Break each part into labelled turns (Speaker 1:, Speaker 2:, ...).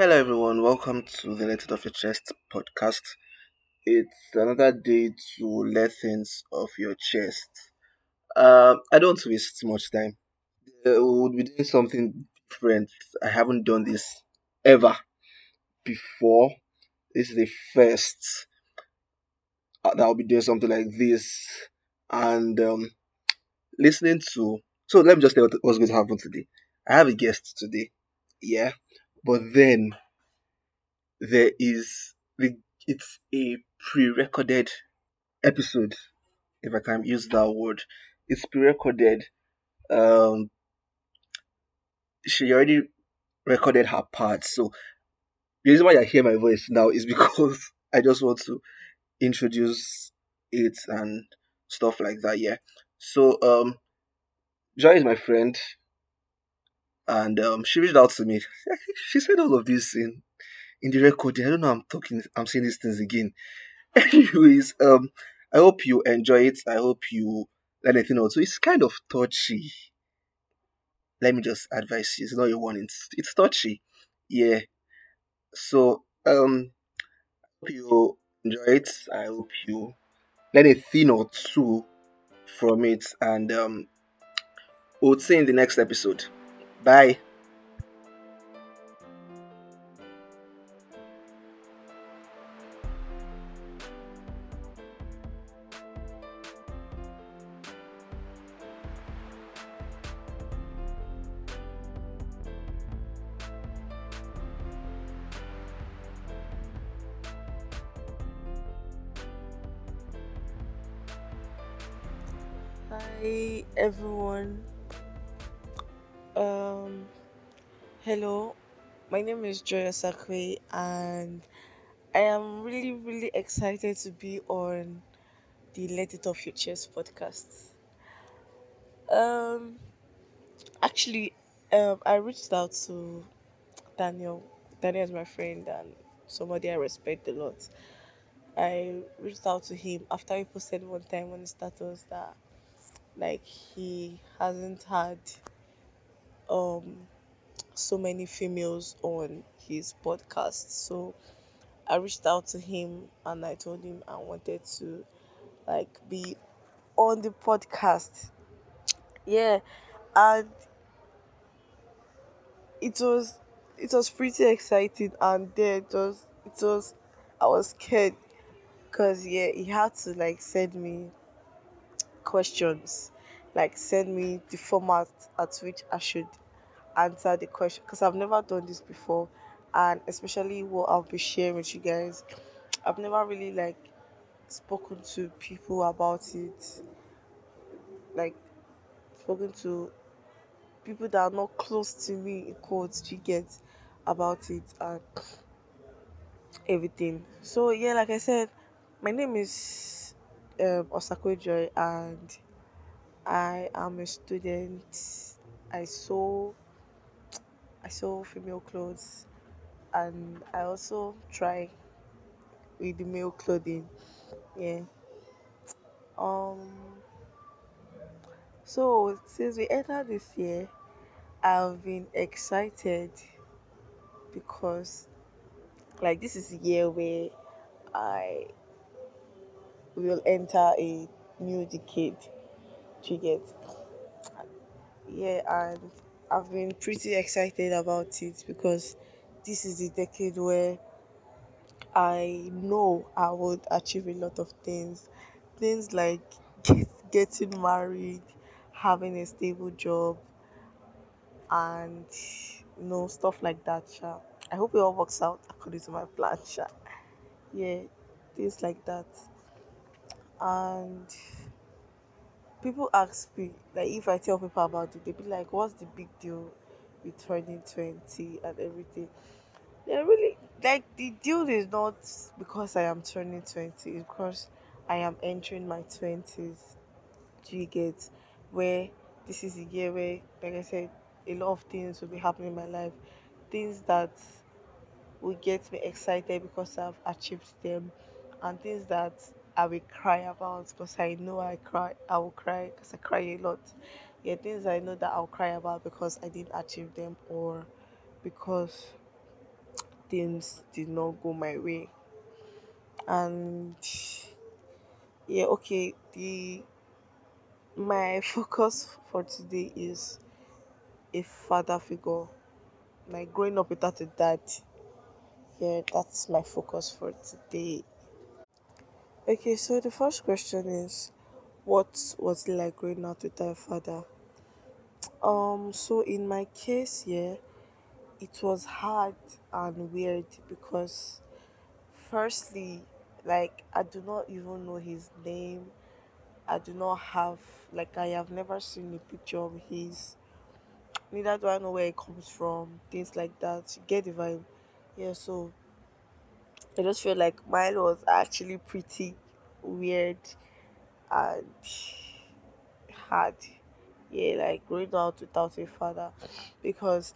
Speaker 1: Hello, everyone. Welcome to the Let It Off Your Chest podcast. It's another day to let things off your chest. Um, I don't waste much time. Uh, we'll be doing something different. I haven't done this ever before. This is the first uh, that I'll be doing something like this, and um, listening to. So let me just tell you what's going to happen today. I have a guest today. Yeah, but then there is the it's a pre-recorded episode if i can use that word. It's pre-recorded um she already recorded her part so the reason why you hear my voice now is because i just want to introduce it and stuff like that yeah. So um joy is my friend and um she reached out to me she said all of this in in the recording. I don't know. I'm talking. I'm saying these things again. Anyways, um, I hope you enjoy it. I hope you learn anything else. So it's kind of touchy. Let me just advise you. It's not a warning. It's, it's touchy. Yeah. So um, I hope you enjoy it. I hope you learn a thing or two from it, and um, we'll see in the next episode. Bye.
Speaker 2: Hi everyone. Um hello. My name is Joya Sakwe and I am really really excited to be on the Let It Off Chest podcast. Um actually um I reached out to Daniel. Daniel is my friend and somebody I respect a lot. I reached out to him after he posted one time on his status that like he hasn't had um so many females on his podcast. So I reached out to him and I told him I wanted to like be on the podcast. Yeah, and it was it was pretty exciting and then it was it was I was scared because yeah he had to like send me questions like send me the format at which I should answer the question because I've never done this before. And especially what I'll be sharing with you guys I've never really like spoken to people about it. Like spoken to people that are not close to me in quotes you get about it and everything. So yeah like I said my name is um Osako Joy and I am a student I sew I sew female clothes and I also try with the male clothing. Yeah. Um. So since we entered this year, I've been excited because like this is a year where I will enter a new decade. Do get? Yeah, and I've been pretty excited about it because this is the decade where I know I would achieve a lot of things. Things like get, getting married, having a stable job, and you know, stuff like that. Sha. I hope it all works out according to my plan. Sha. Yeah, things like that. And people ask me, like, if I tell people about it, they be like, what's the big deal with turning 20 and everything? They're really like the deal is not because I am turning 20, it's because I am entering my 20s. Do you get where this is a year where, like I said, a lot of things will be happening in my life, things that will get me excited because I've achieved them, and things that I will cry about because I know I cry, I will cry because I cry a lot. Yeah, things I know that I'll cry about because I didn't achieve them or because things did not go my way. And yeah, okay, the my focus for today is a father figure. Like growing up without a dad. Yeah, that's my focus for today. Okay, so the first question is what was it like growing up without a father? Um, so in my case, yeah, it was hard and weird because firstly, like I do not even know his name. I do not have like I have never seen a picture of his. Neither do I know where it comes from. Things like that. You get the vibe. Yeah, so I just feel like mine was actually pretty weird and hard. Yeah, like growing out without a father because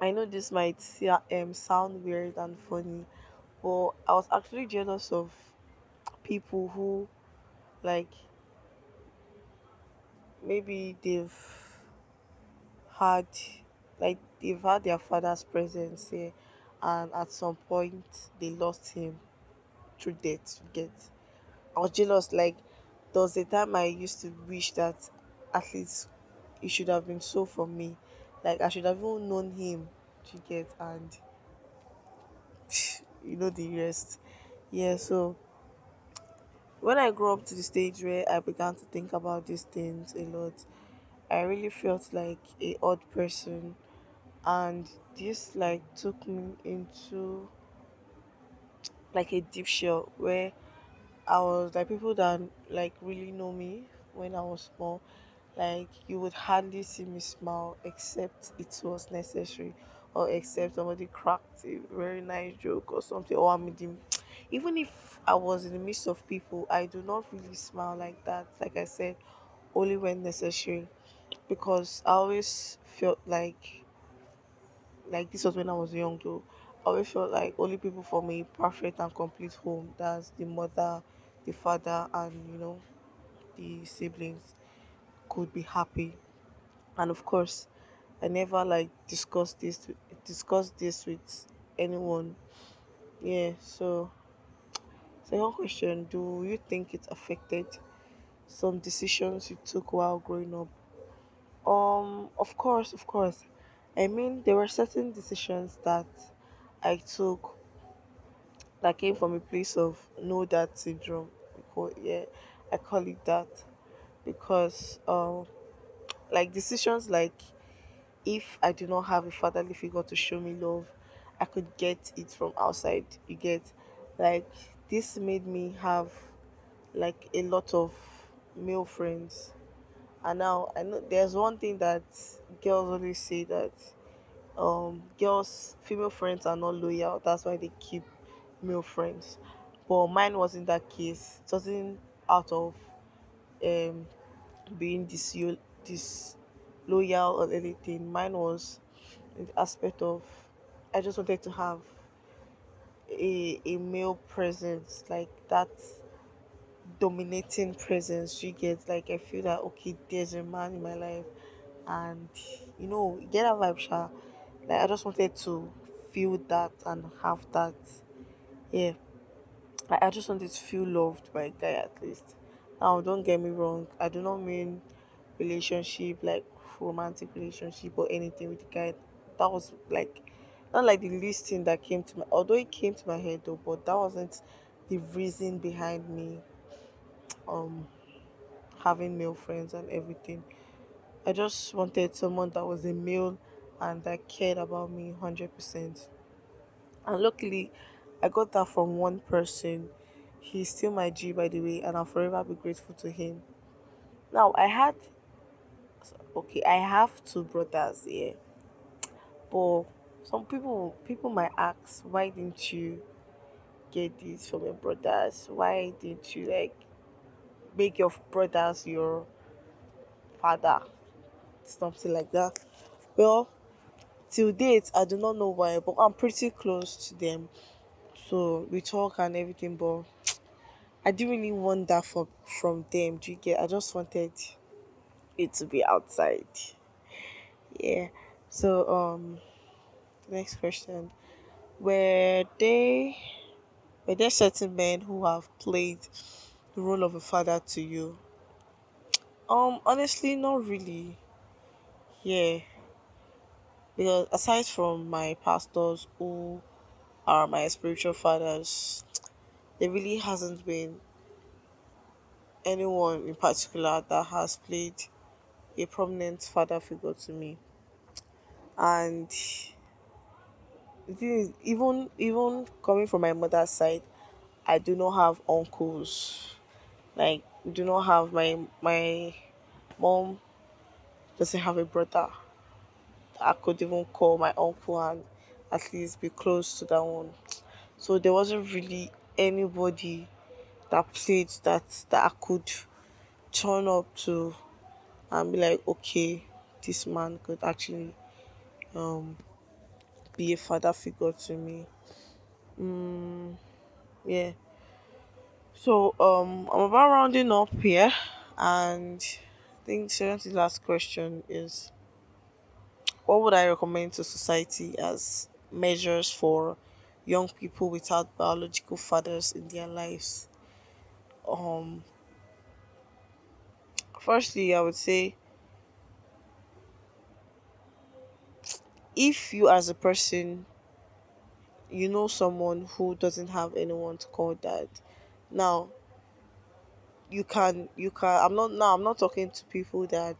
Speaker 2: I know this might um, sound weird and funny, but I was actually jealous of people who like maybe they've had like they've had their father's presence here and at some point they lost him through death you get. I was jealous like there was a time i used to wish that at least it should have been so for me. Like i should have even known him to get and you know the rest. Yeah so when i grew up to the stage where i began to think about these things a lot i really felt like a odd person and this like took me into like a deep shell where I was like people that like really know me when I was small. Like you would hardly see me smile except it was necessary or except somebody cracked a very nice joke or something or I made him even if I was in the midst of people, I do not really smile like that. Like I said, only when necessary. Because I always felt like like this was when I was young though. I always felt like only people for me perfect and complete home. That's the mother, the father, and you know the siblings could be happy. And of course, I never like discussed this discussed this with anyone. Yeah. So second question: Do you think it affected some decisions you took while growing up? Um. Of course. Of course. I mean, there were certain decisions that I took that came from a place of no dad syndrome. Because, yeah, I call it that because um like decisions like if I do not have a fatherly figure to show me love, I could get it from outside. You get like this made me have like a lot of male friends. And now I know there's one thing that girls always say that um girls female friends are not loyal that's why they keep male friends. But mine wasn't that case. It wasn't out of um being disloyal disloyal or anything. Mine was the aspect of i just wanted to have a, a male presence like that dominating presence you get like i feel that okay there's a man in my life and you know get that vibe sha. like i just wanted to feel that and have that yeah. Like, i just wanted to feel loved by a guy at least. Now don't get me wrong i do not mean relationship like romantic relationship or anything with the guy. That was like not like the least thing that came to my although it came to my head though but that wasn't the reason behind me um having male friends and everything I just wanted someone that was a male and that cared about me 100%. And luckily, I got that from one person. He's still my G, by the way, and I'll forever be grateful to him. Now, I had, okay, I have two brothers here, but some people people might ask, why didn't you get this from your brothers? Why didn't you like make your brothers your father? Something like that. Well, till date i do not know why but i'm pretty close to them so we talk and everything but i didn't really want that for from them do you get i just wanted it to be outside yeah so um Next question. Were they were there certain men who have played the role of a father to you? Um, honestly, not really. Yeah, because aside from my pastors who are my spiritual fathers, there really hasn't been anyone in particular that has played a prominent father figure to me. And the even even coming from my mother's side, I do not have uncles. Like do not have my my mom doesn't have a brother I could even call my uncle and at least be close to that one. So there wasn't really anybody that played that that I could turn up to and be like, okay, this man could actually um be a father figure to me. Mm, yeah. So um I'm about rounding up here and I think the last question is what would I recommend to society as measures for young people without biological fathers in their lives? Um, firstly, I would say if you as a person you know someone who doesn't have anyone to call dad, now you can you can I'm not now I'm not talking to people that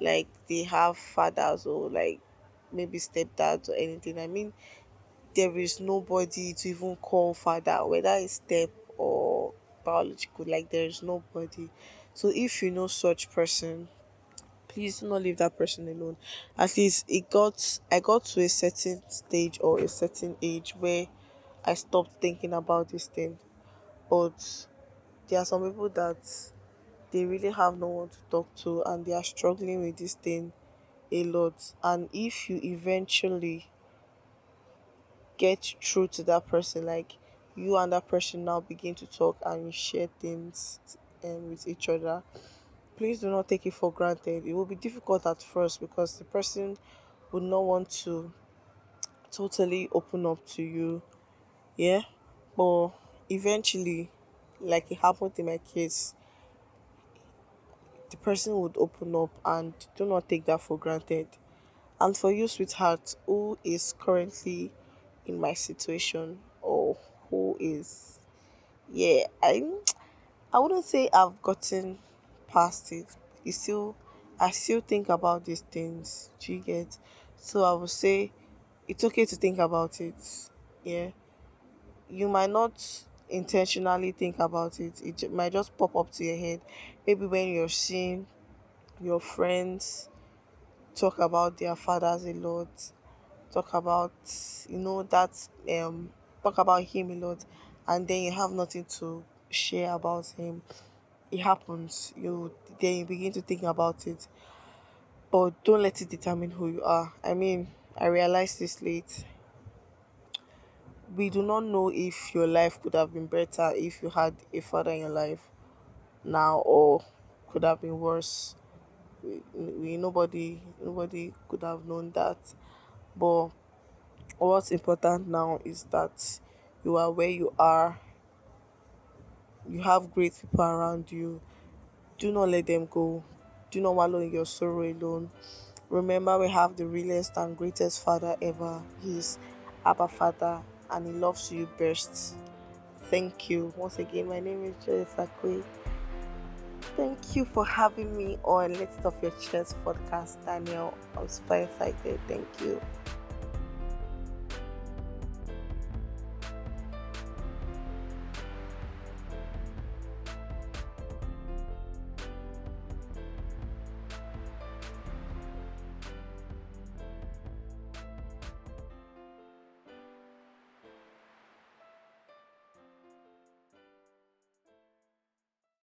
Speaker 2: like they have fathers or like maybe stepdads or anything. I mean there is nobody to even call father, whether it's step or biological, like there is nobody. So if you know such person, please do not leave that person alone. At least it got I got to a certain stage or a certain age where I stopped thinking about this thing. But there are some people that they really have no one to talk to and they are struggling with this thing a lot. And if you eventually get through to that person like you and that person now begin to talk and share things um, with each other please do not take it for granted. It will be difficult at first because the person would not want to totally open up to you. Yeah? But eventually like it happened in my case the person would open up and do not take that for granted. And for you sweetheart who is currently in my situation or who is yeah i i wouldn't say i've gotten past it. You still i still think about these things. Do you get? So i would say it's okay to think about it yeah. You might not intentionally think about it it might just pop up to your head. Maybe when you're seeing your friends talk about their fathers a lot talk about you know that um talk about him a lot and then you have nothing to share about him it happens. You then you begin to think about it. But don't let it determine who you are. I mean i realized this late we do not know if your life could have been better if you had a father in your life now or could have been worse. We, we nobody nobody could have known that. But what's important now is that you are where you are. You have great people around you. Do not let them go. Do not wallow in your sorrow alone. Remember we have the realest and greatest father ever. He's abba father and he loves you best. Thank you. Once again my name is joy sakwe thank you for having me on let's off your chest podcast daniel. I'm super excited. Thank you